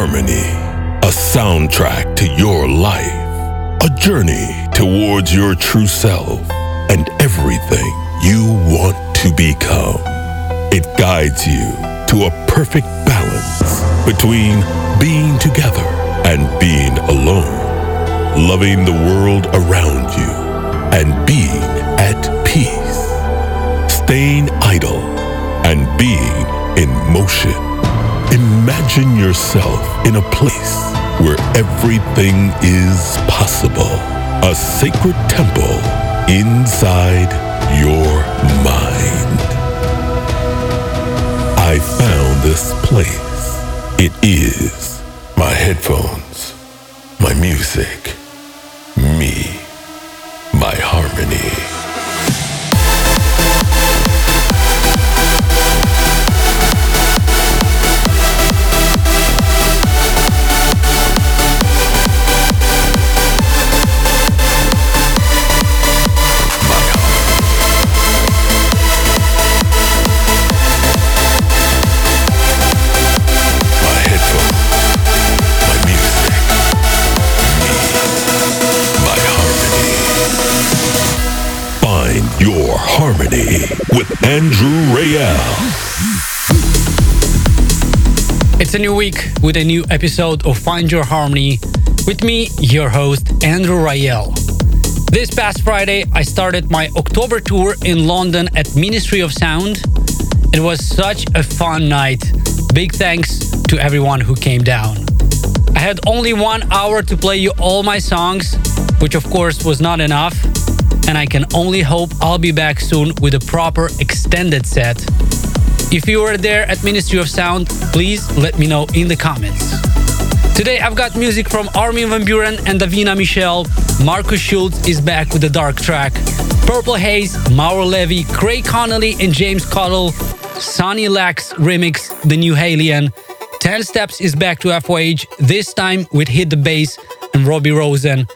Harmony, a soundtrack to your life, a journey towards your true self and everything you want to become. It guides you to a perfect balance between being together and being alone, loving the world around you and being at peace, staying idle and being in motion. Imagine yourself in a place where everything is possible, a sacred temple inside your mind. I found this place. It is my headphones, my music, me, my harmony. With Andrew Rayel. It's a new week with a new episode of Find Your Harmony with me, your host, Andrew Rayel. This past Friday, I started my October tour in London at Ministry of Sound. It was such a fun night. Big thanks to everyone who came down. I had only one hour to play you all my songs, which of course was not enough and I can only hope I'll be back soon with a proper extended set. If you were there at Ministry of Sound, please let me know in the comments. Today I've got music from Armin van Buuren and Davina Michelle. Markus Schulz is back with the dark track. Purple Haze, Mauro Levy, Craig Connelly and James Cottle. Sunny Lax remix The New Alien. 10 Steps is back to FOH, this time with Hit the Bass and Robbie Rosen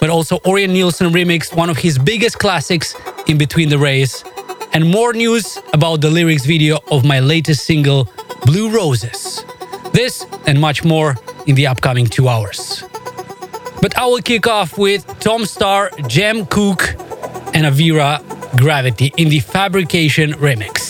but also Orjan Nilsen remixed one of his biggest classics, In Between the Rays, and more news about the lyrics video of my latest single, Blue Roses. This and much more in the upcoming two hours. But I will kick off with Tom Staar, Jem Cook, and Avira Gravity in the Fabrication remix.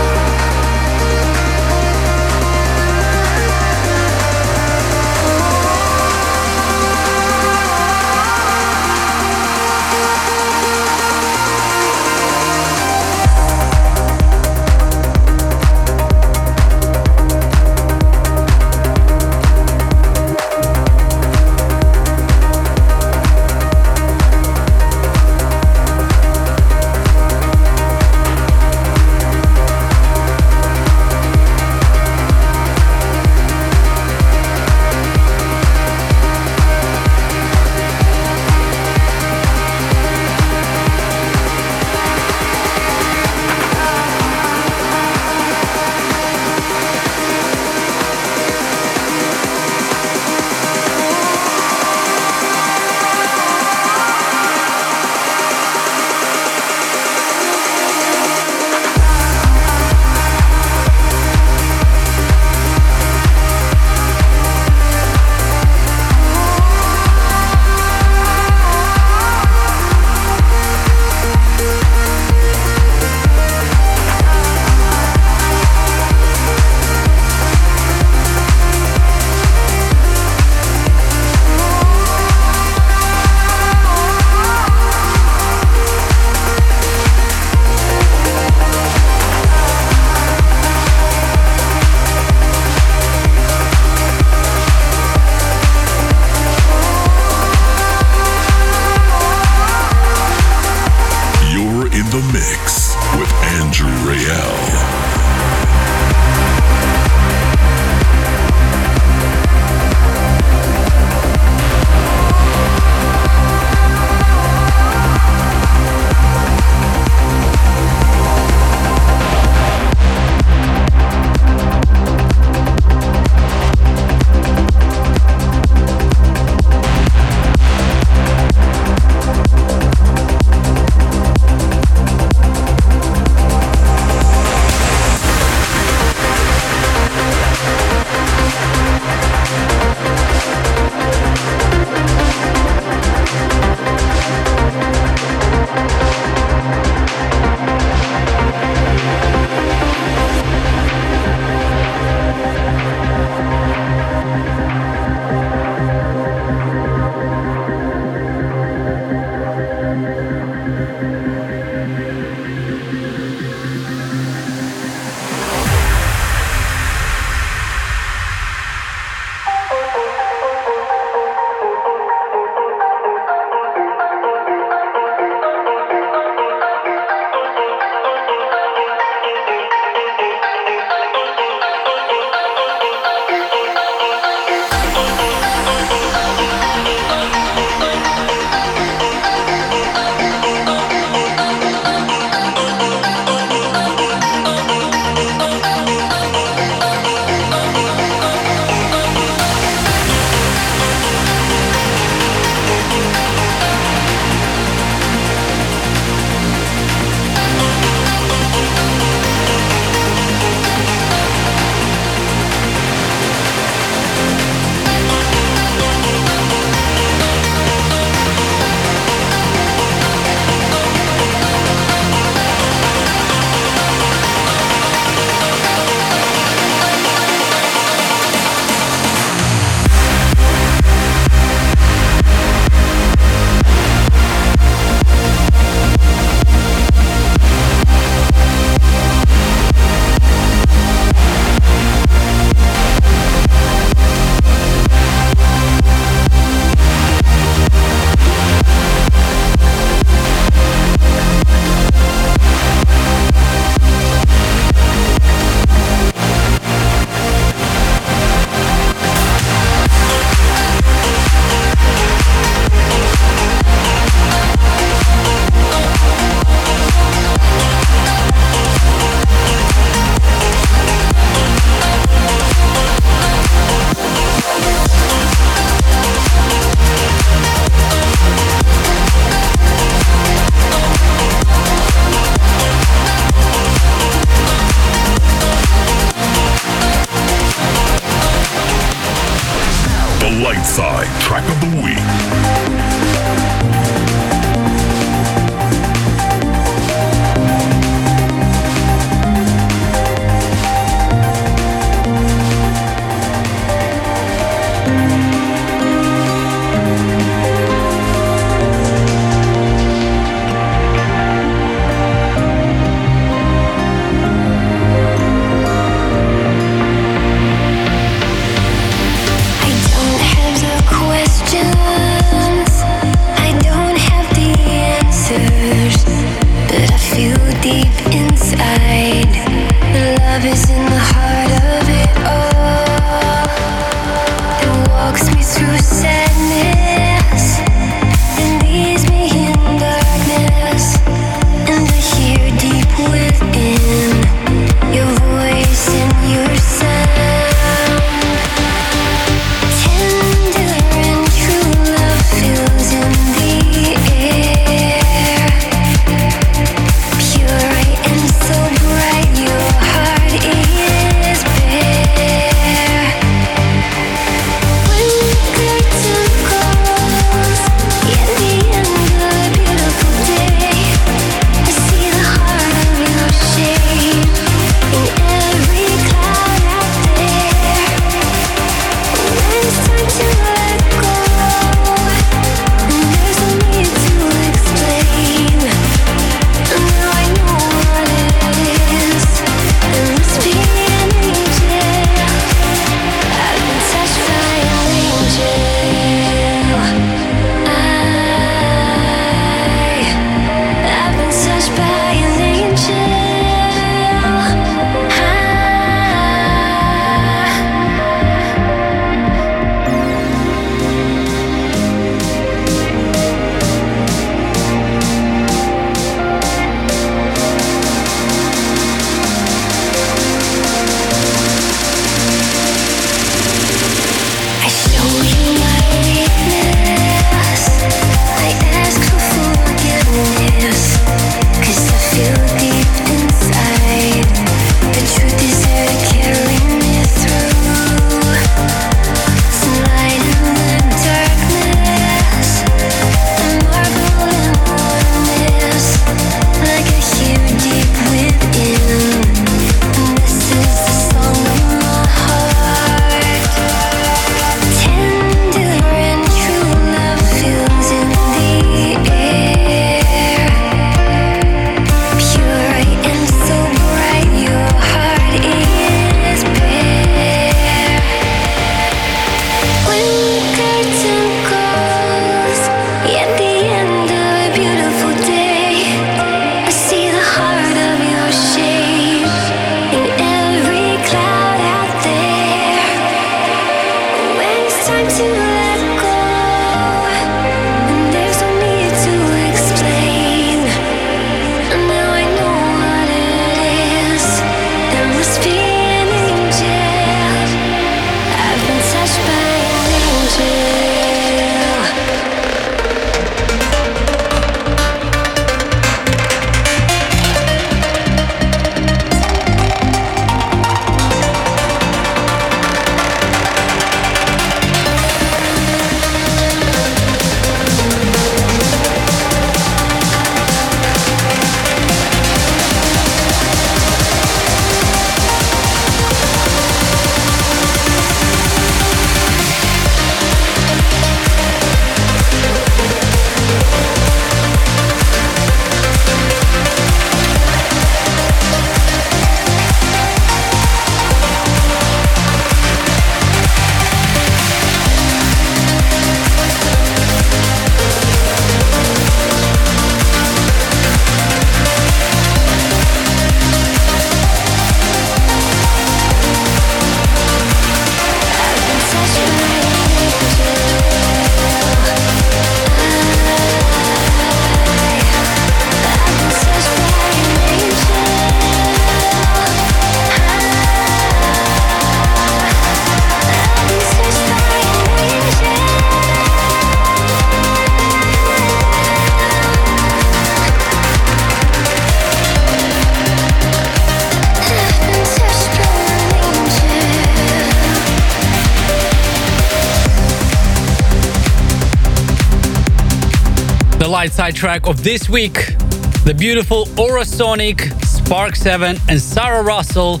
Track of this week. The beautiful Aurosonic, Spark 7 and Sarah Russell,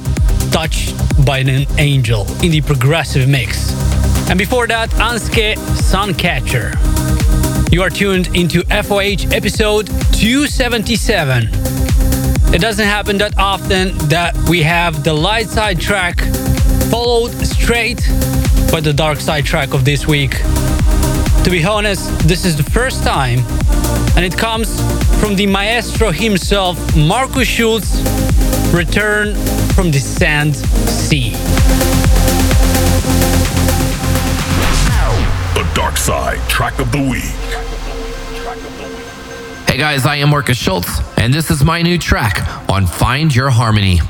Touched by an Angel in the progressive mix. And before that, Anske Suncatcher. You are tuned into FOH episode 277. It doesn't happen that often that we have the light side track followed straight by the dark side track of this week. To be honest, this is the first time, and it comes from the maestro himself, Markus Schulz, return from the sand sea. The dark side track of the week. Hey guys, I am Markus Schulz, and this is my new track on Find Your Harmony.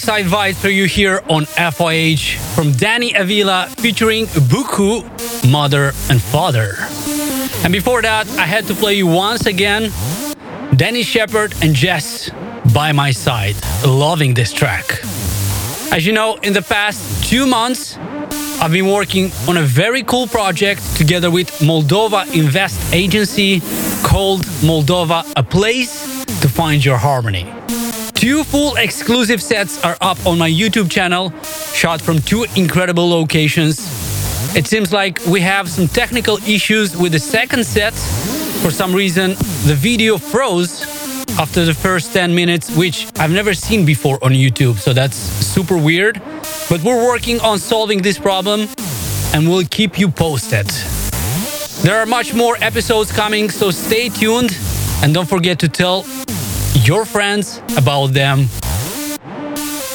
Side vibes for you here on FYH from Danny Avila featuring Buku, Mother and Father. And before that, I had to play you once again Danny Shepard and Jess by my side. Loving this track. As you know, in the past two months, I've been working on a very cool project together with Moldova Invest Agency called Moldova A Place to Find Your Harmony. Two full exclusive sets are up on my YouTube channel, shot from two incredible locations. It seems like we have some technical issues with the second set. For some reason, the video froze after the first 10 minutes, which I've never seen before on YouTube, so that's super weird. But we're working on solving this problem and we'll keep you posted. There are much more episodes coming, so stay tuned and don't forget to tell your friends about them.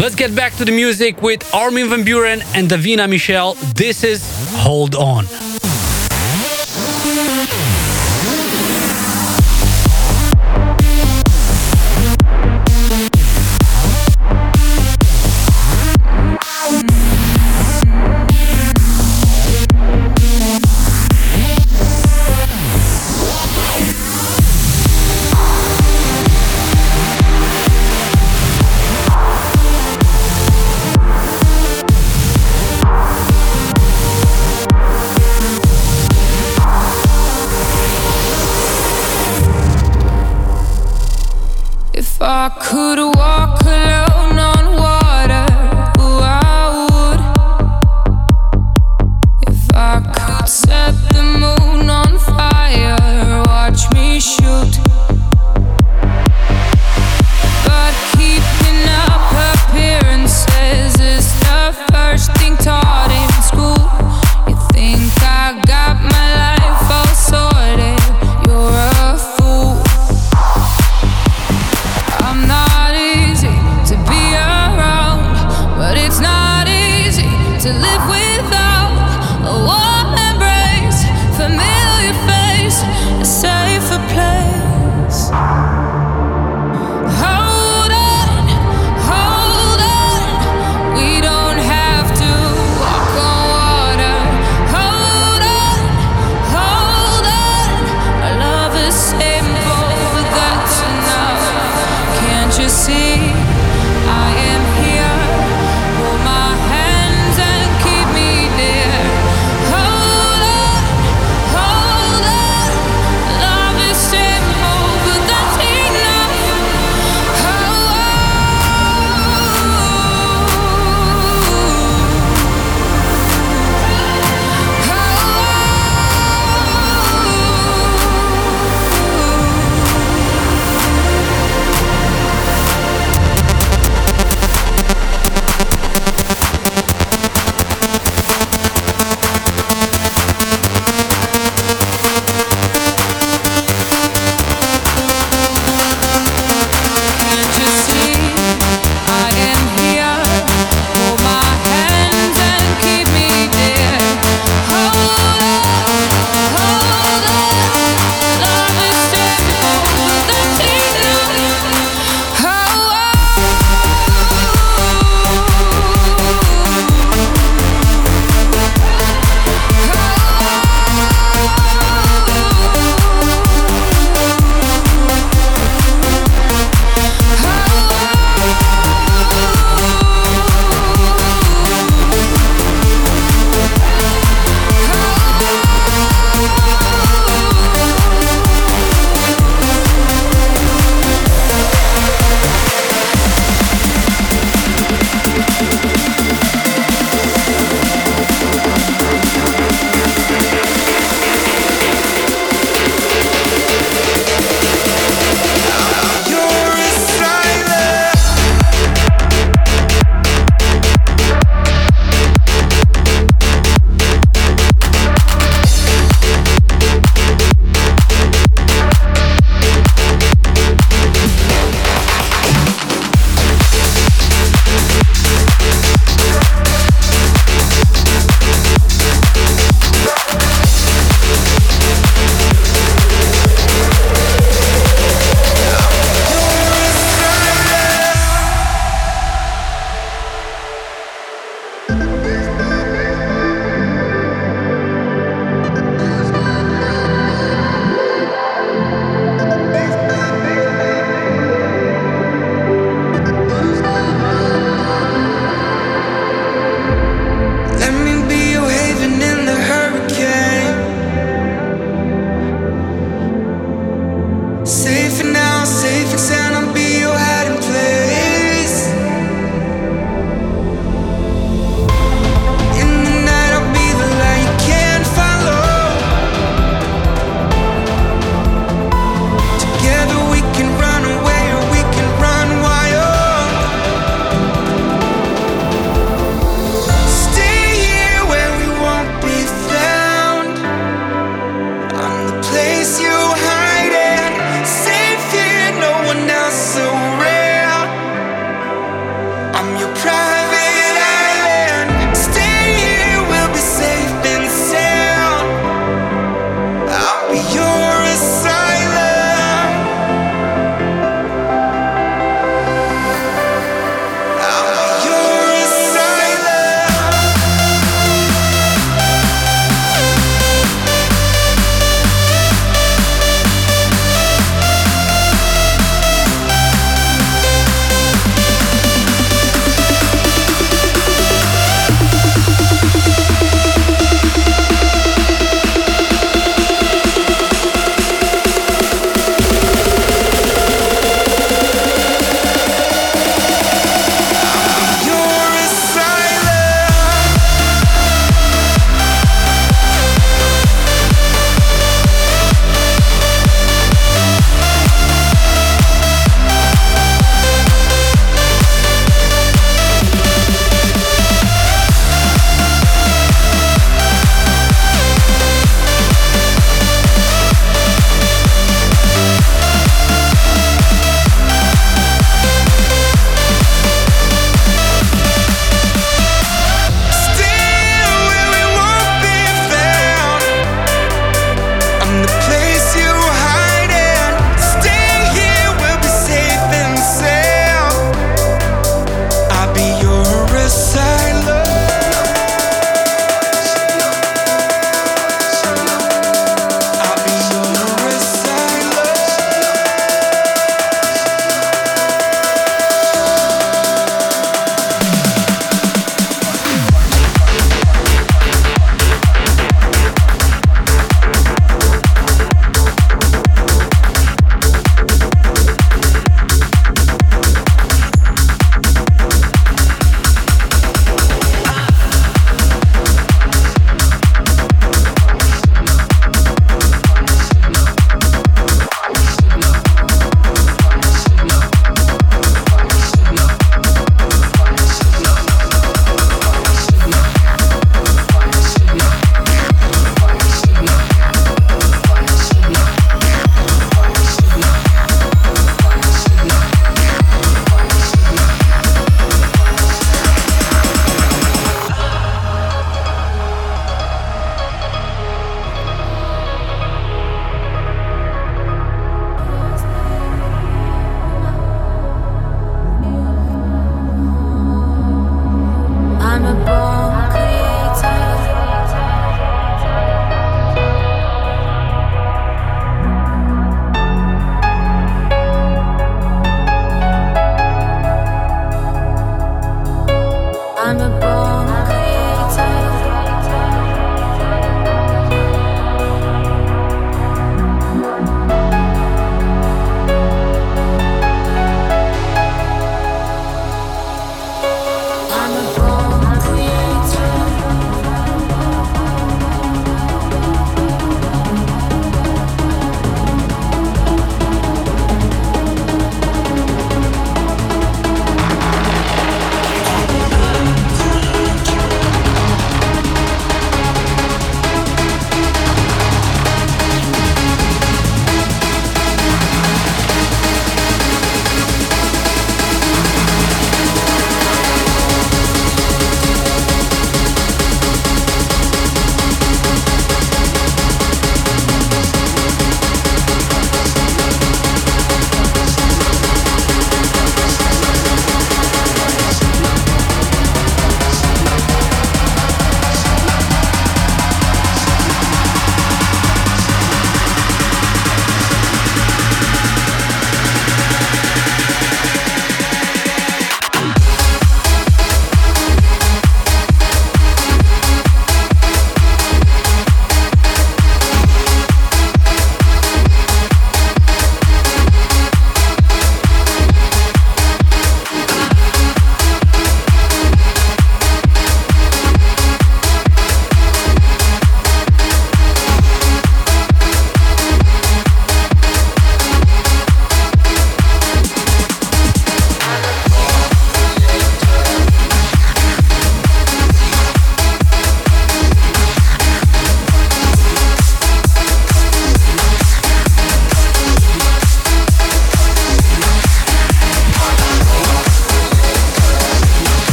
Let's get back to the music with Armin van Buuren and Davina Michelle. This is Hold On.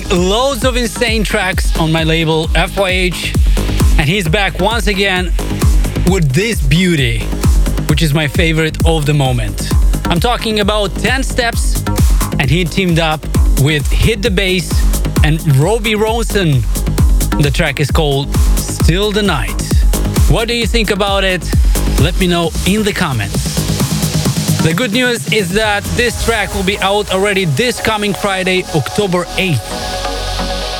loads of insane tracks on my label FYH. And he's back once again with this beauty, which is my favorite of the moment. I'm talking about 10 Steps, and he teamed up with Hit the Bass and Robbie Rosen. The track is called Still the Night. What do you think about it? Let me know in the comments. The good news is that this track will be out already this coming Friday, October 8th.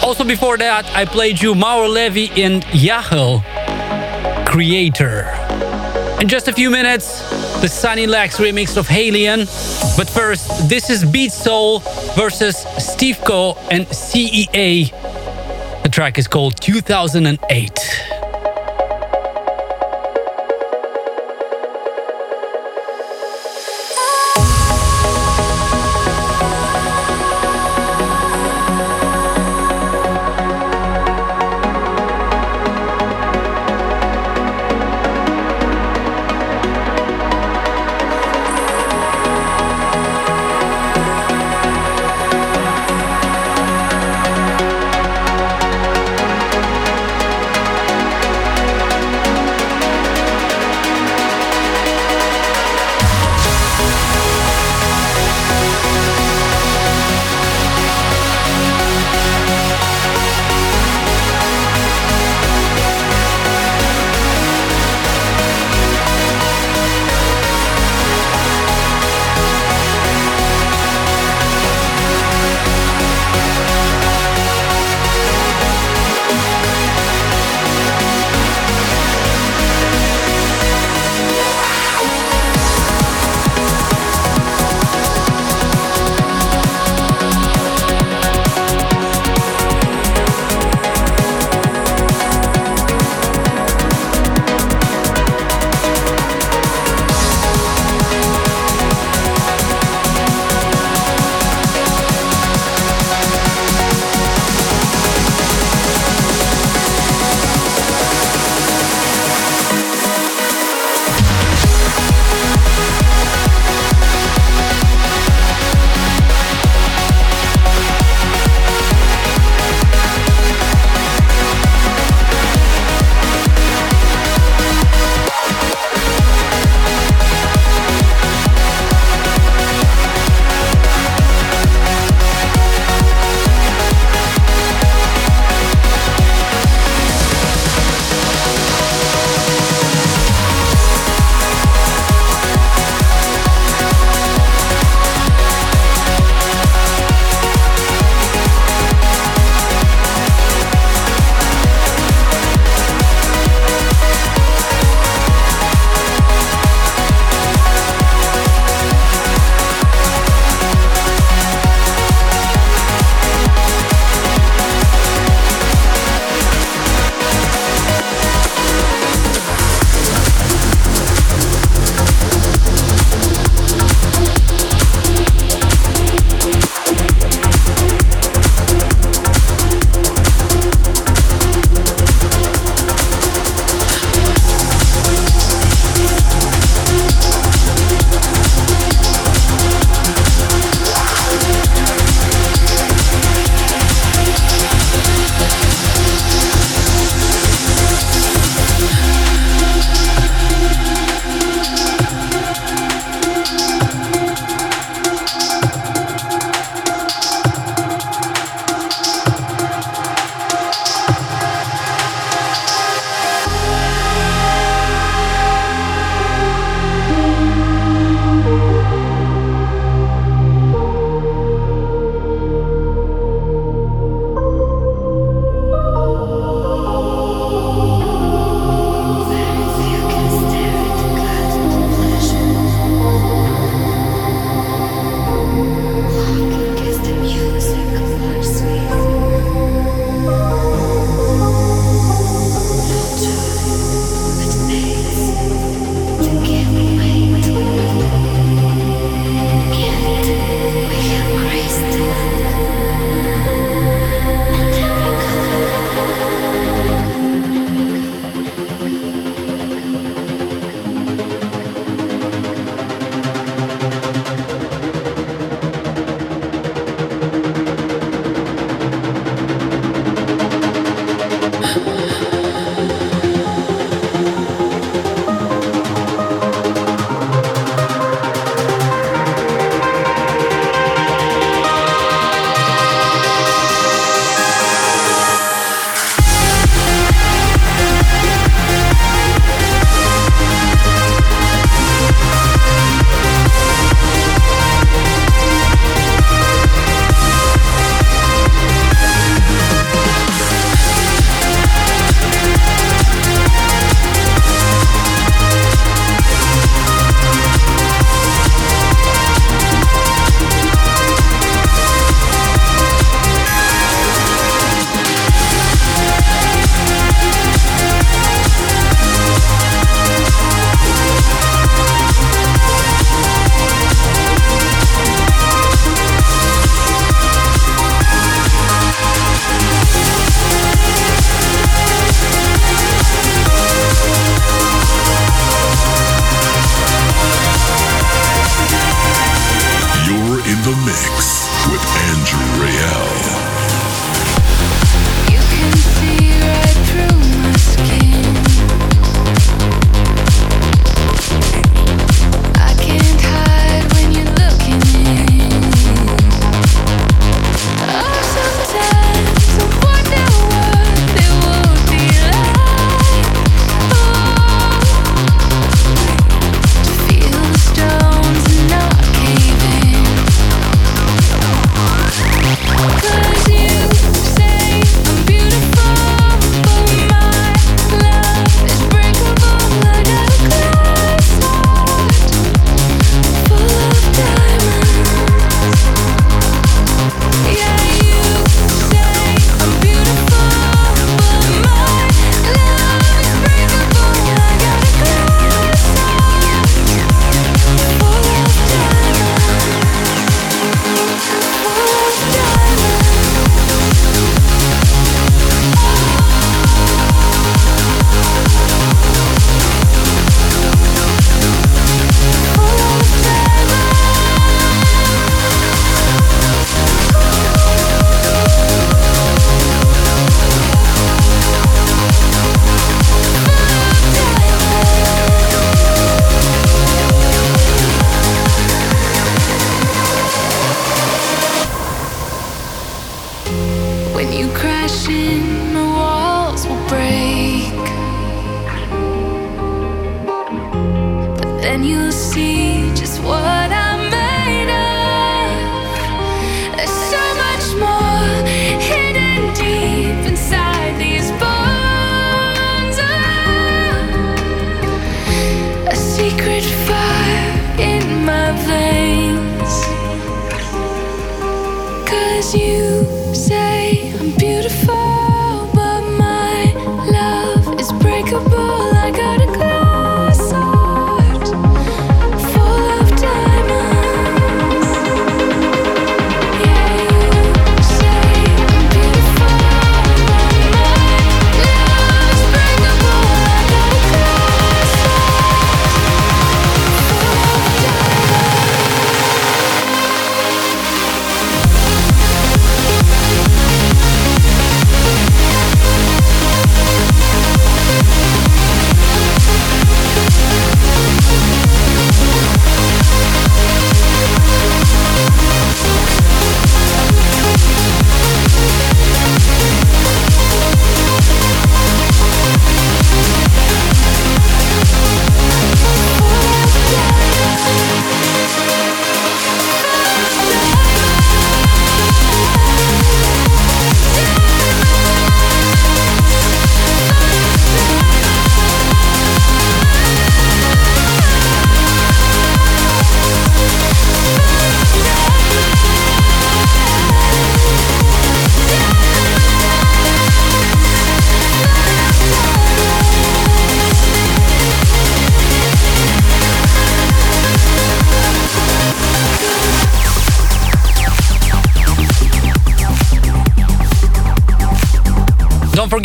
Also before that, I played you Mauro Levy in Yahoo Creator. In just a few minutes, the Sunny Lax remix of Halion. But first, this is Beatsole versus Steve Co and CEA. The track is called 2008.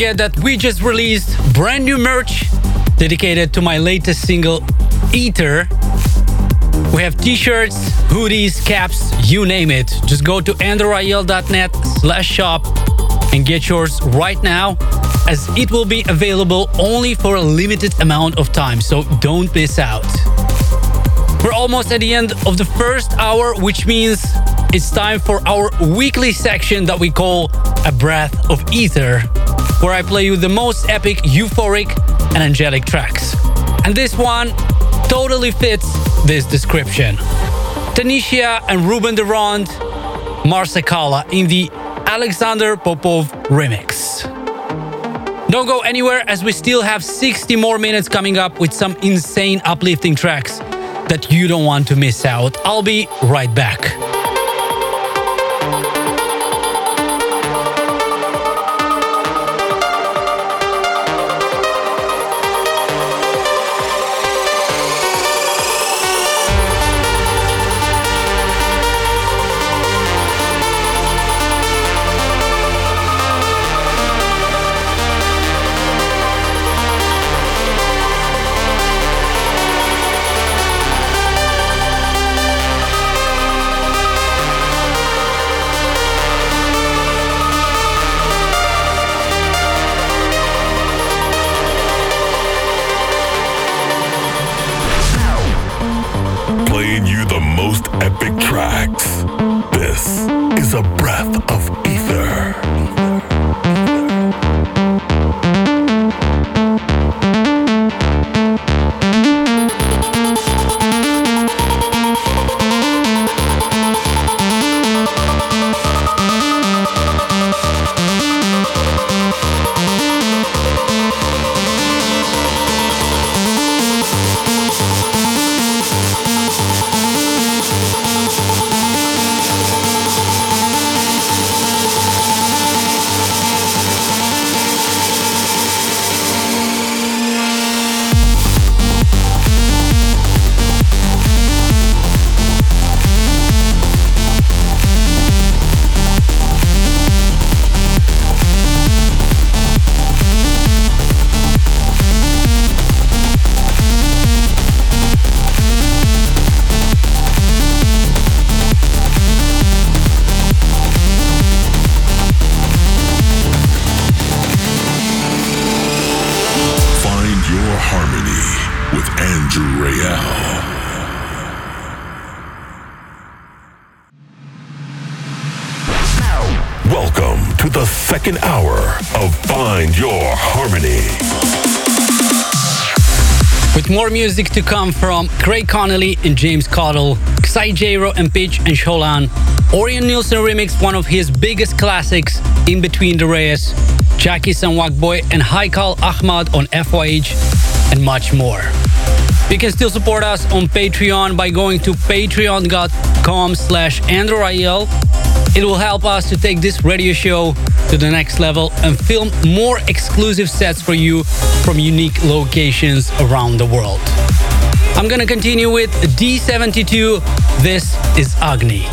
Don't that we just released brand new merch dedicated to my latest single, Ether. We have t-shirts, hoodies, caps, you name it. Just go to andrewrayel.net slash shop and get yours right now as it will be available only for a limited amount of time, so don't miss out. We're almost at the end of the first hour, which means it's time for our weekly section that we call A Breath of Ether, where I play you the most epic, euphoric, and angelic tracks. And this one totally fits this description. Tenishia and Ruben de Ronde, Marsakala in the Alexander Popov remix. Don't go anywhere as we still have 60 more minutes coming up with some insane uplifting tracks that you don't want to miss out. I'll be right back. Second hour of Find Your Harmony. With more music to come from Craig Connelly and James Cottle, Xai Jero and Pitch and Sholan, Orjan Nilsen remixed one of his biggest classics, In Between the Rays, Jackie Sanwak Boy and Haikal Ahmad on FYH, and much more. You can still support us on Patreon by going to patreon.com slash androrael. It will help us to take this radio show to the next level and film more exclusive sets for you from unique locations around the world. I'm gonna continue with D72. This is Agni.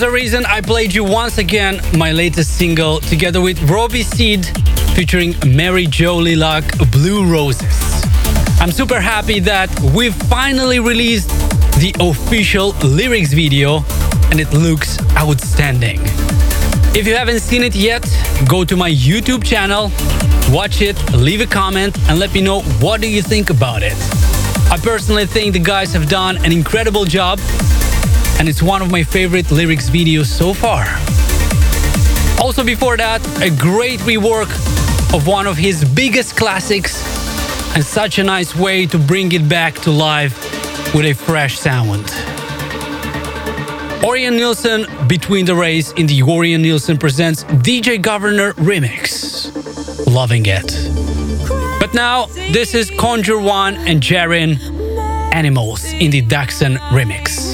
There's a reason I played you once again my latest single together with Robbie Seed featuring Mary Jo Lilac, Blue Roses. I'm super happy that we've finally released the official lyrics video and it looks outstanding. If you haven't seen it yet, go to my YouTube channel, watch it, leave a comment and let me know what do you think about it. I personally think the guys have done an incredible job and it's one of my favorite lyrics videos so far. Also before that, a great rework of one of his biggest classics and such a nice way to bring it back to life with a fresh sound. Orjan Nilsen Between the Rays in the Orjan Nilsen Presents DJ Governor remix. Loving it. But now, this is Conjure One and Jaren Animals in the Daxson remix.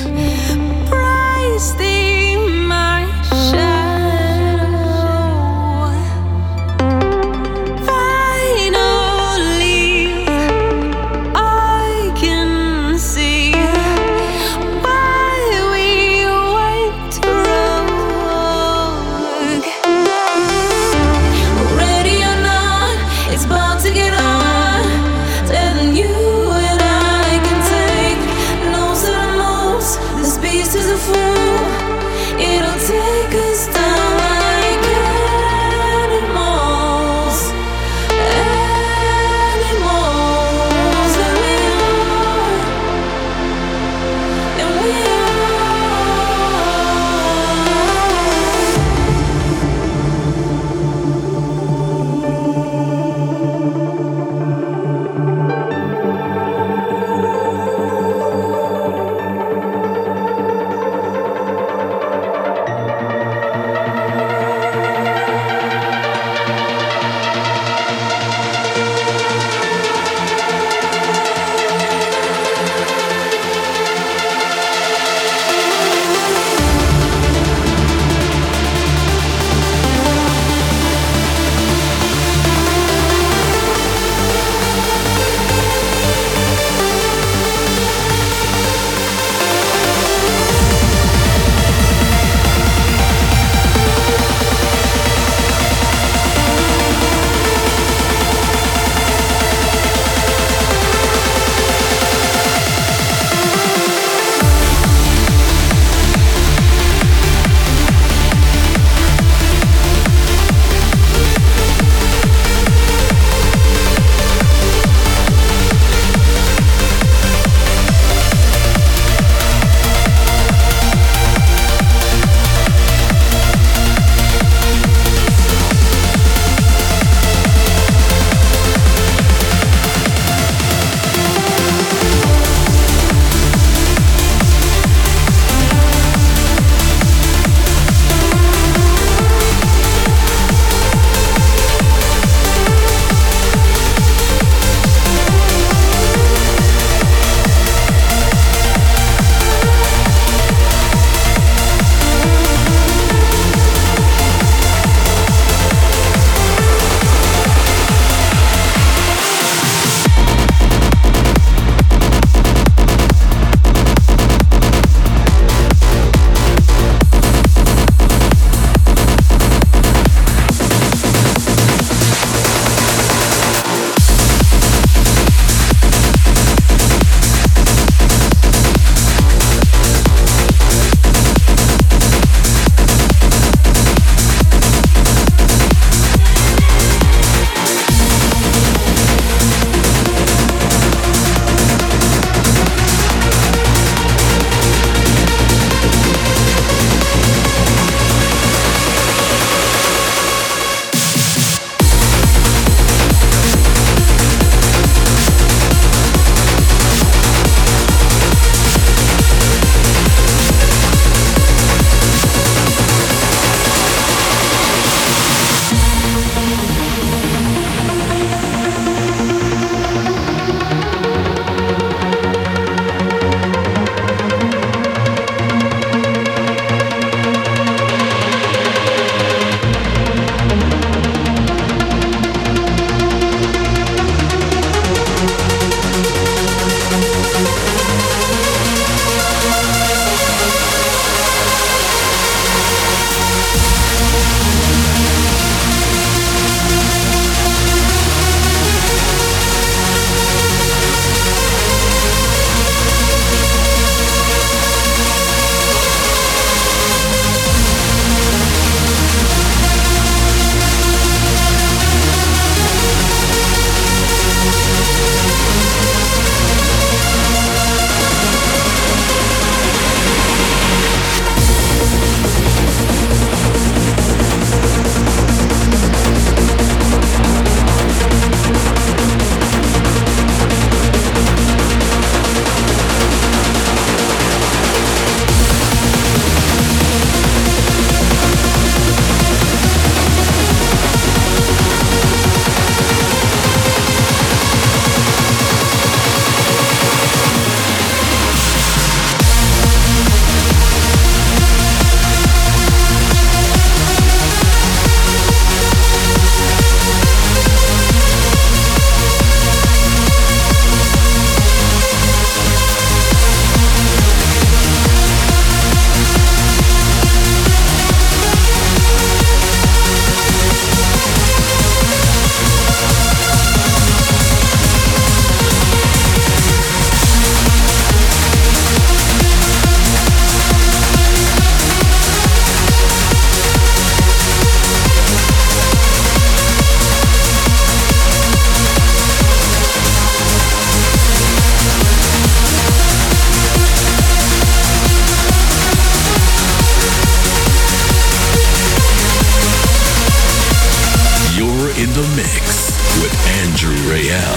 the mix with Andrew Rayel.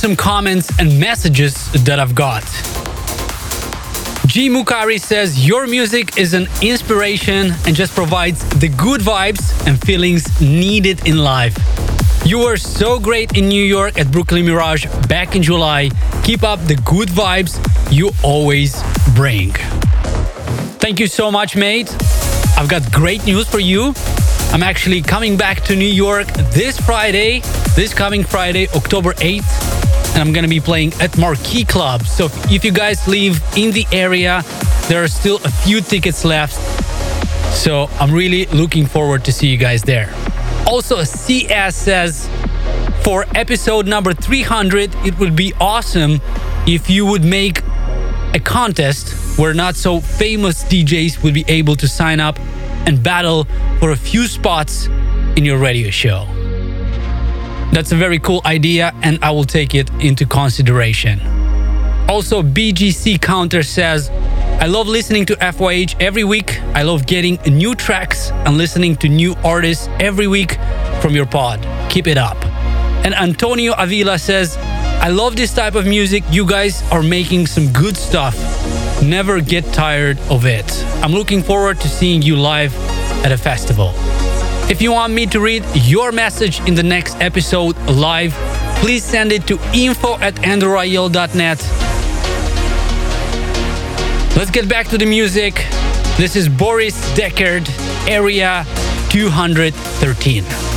Some comments and messages that I've got. G Mukari says, Your music is an inspiration and just provides the good vibes and feelings needed in life. You were so great in New York at Brooklyn Mirage back in July. Keep up the good vibes you always bring. Thank you so much, mate. I've got great news for you. I'm actually coming back to New York this Friday, this coming Friday, October 8th, and I'm gonna be playing at Marquee Club. So if you guys live in the area, there are still a few tickets left. So I'm really looking forward to see you guys there. Also, CS says for episode number 300, it would be awesome if you would make a contest where not so famous DJs would be able to sign up and battle for a few spots in your radio show. That's a very cool idea, and I will take it into consideration. Also, BGC Counter says, I love listening to FYH every week. I love getting new tracks and listening to new artists every week from your pod. Keep it up. And Antonio Avila says, I love this type of music. You guys are making some good stuff. Never get tired of it. I'm looking forward to seeing you live at a festival. If you want me to read your message in the next episode live, please send it to info at andrewrayel.net. Let's get back to the music. This is Boris Deckard, Area 213.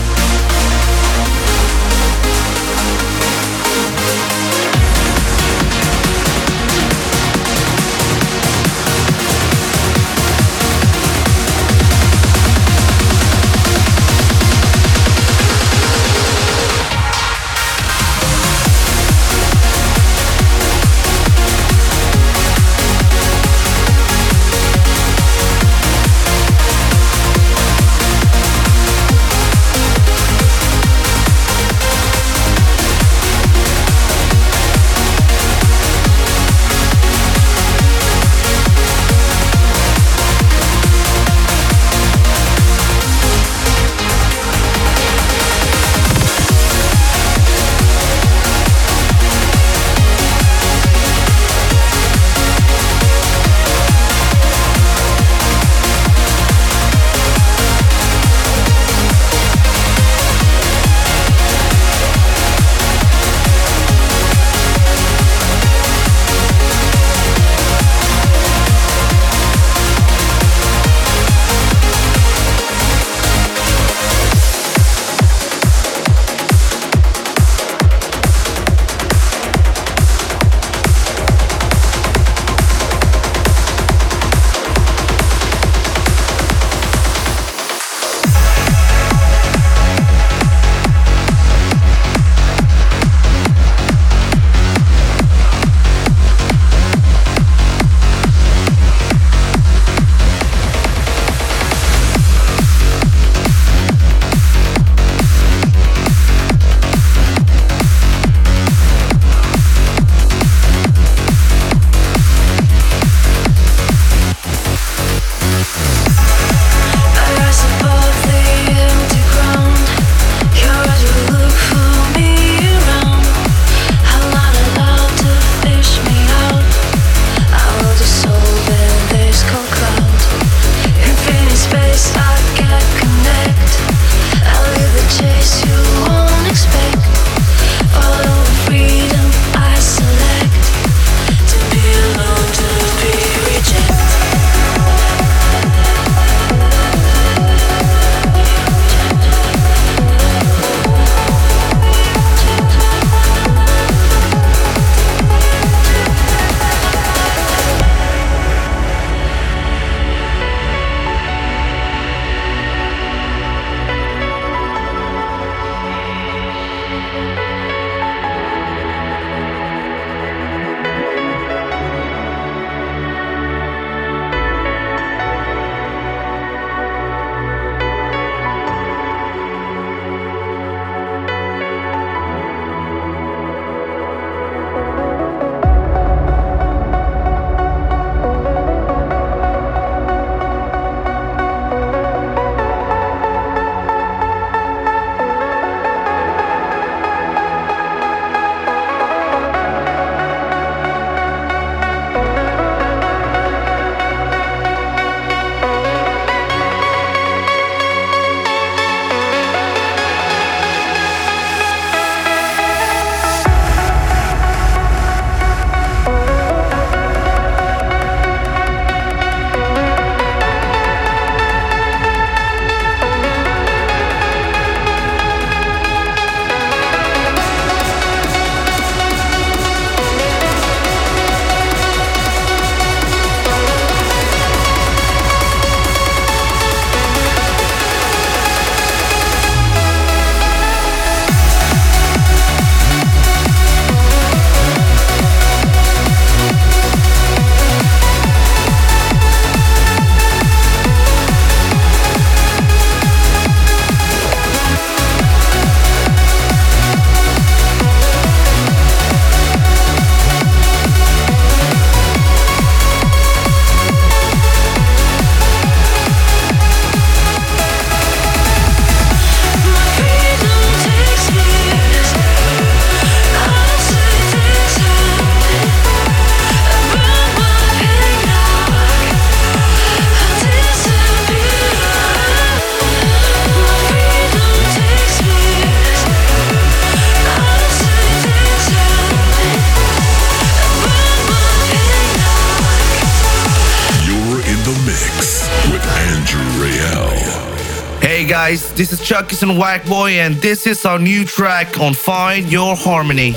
This is Chukiess and Whackboi, and this is our new track on Find Your Harmony.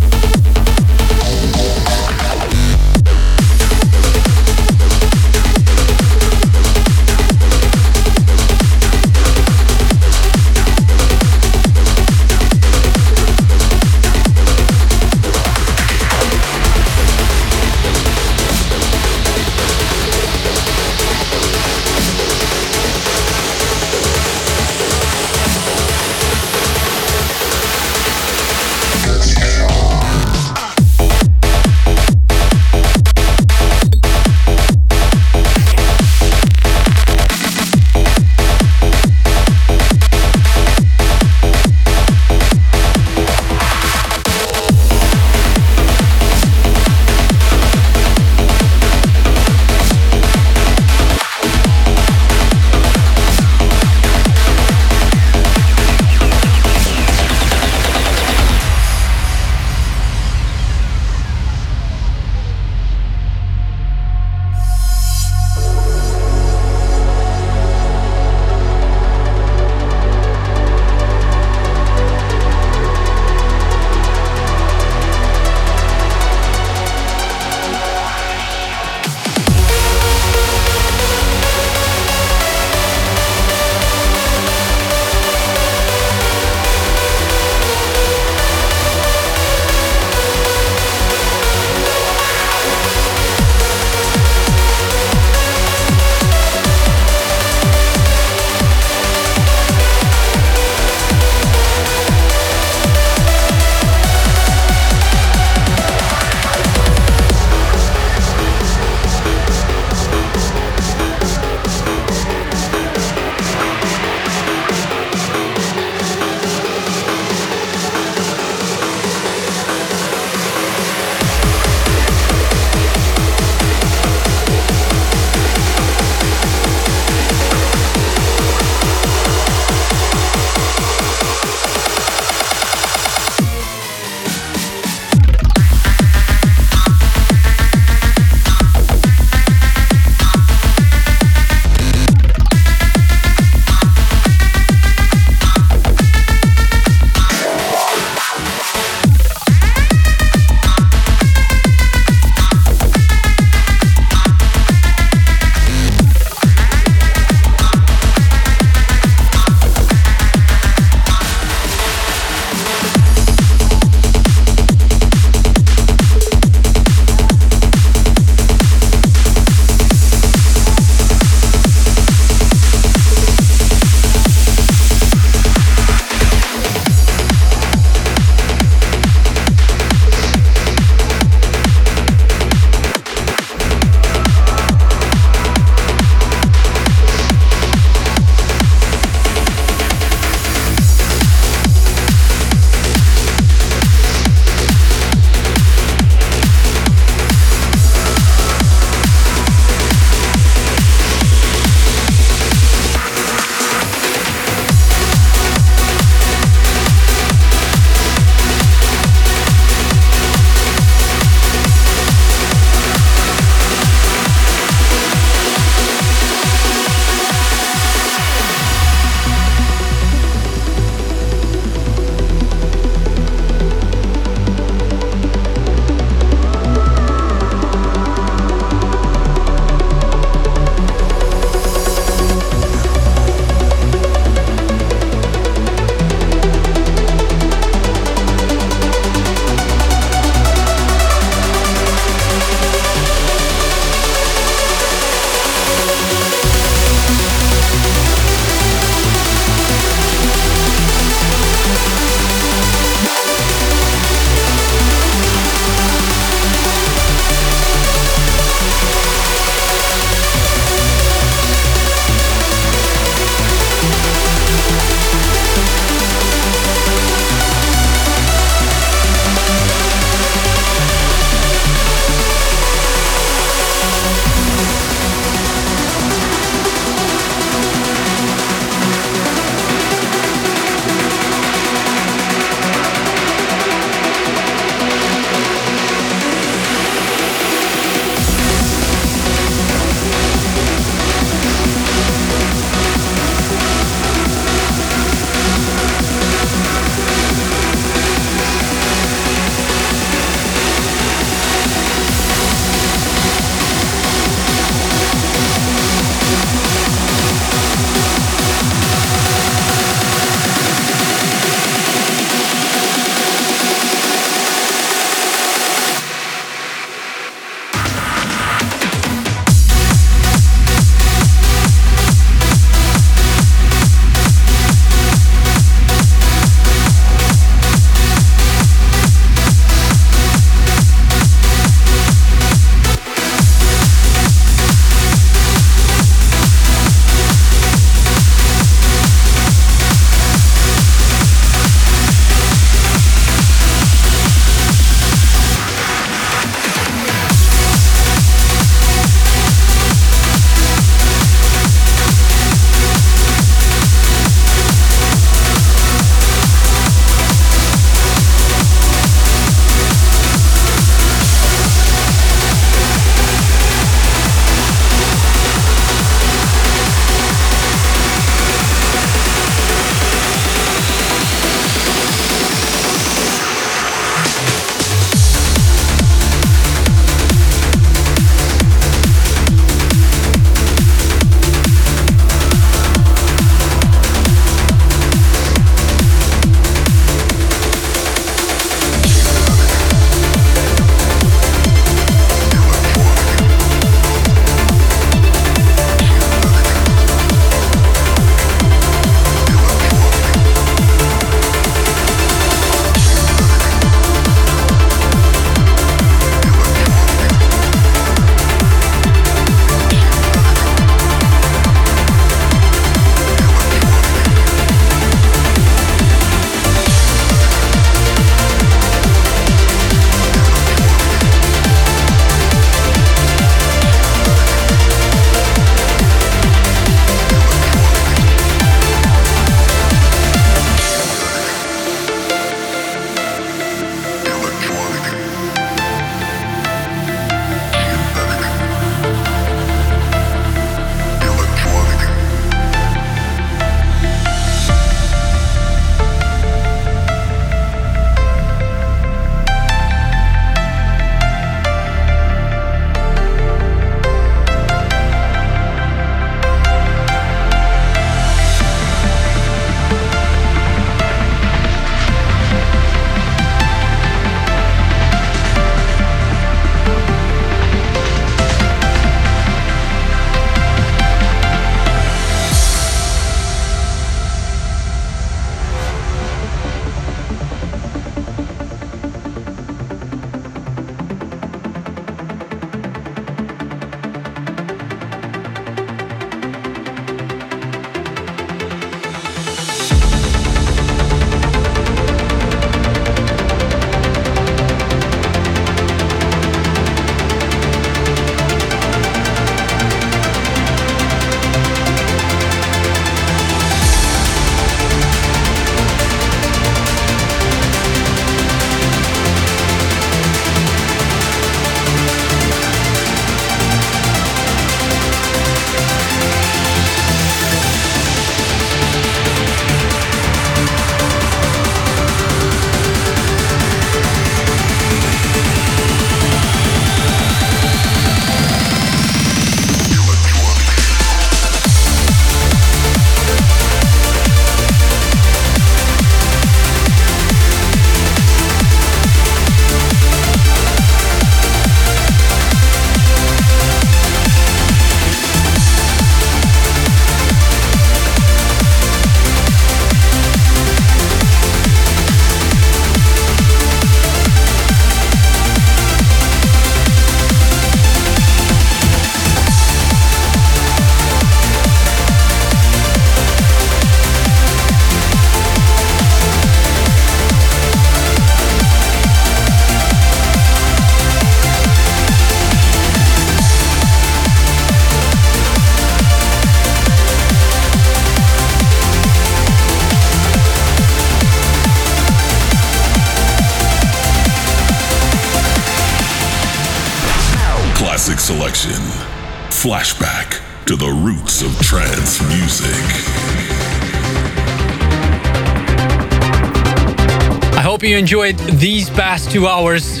Enjoyed these past two hours.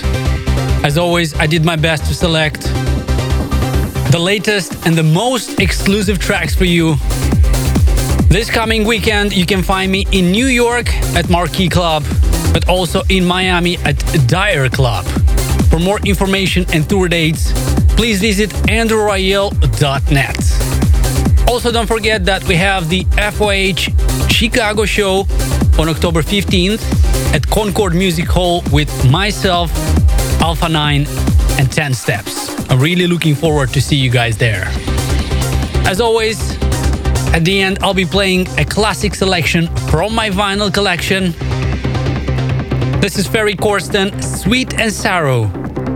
As always, I did my best to select the latest and the most exclusive tracks for you. This coming weekend, you can find me in New York at Marquee Club, but also in Miami at Dyer Club. For more information and tour dates, please visit andrewrayel.net. Also, don't forget that we have the FYH Chicago show on October 15th at Concord Music Hall with myself, Alpha 9, and 10 Steps. I'm really looking forward to see you guys there. As always, at the end, I'll be playing a classic selection from my vinyl collection. This is Ferry Corsten, Sweet and Sorrow,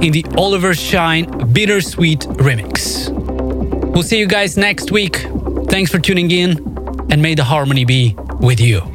in the Oliver Shine Bittersweet remix. We'll see you guys next week. Thanks for tuning in, and may the harmony be with you.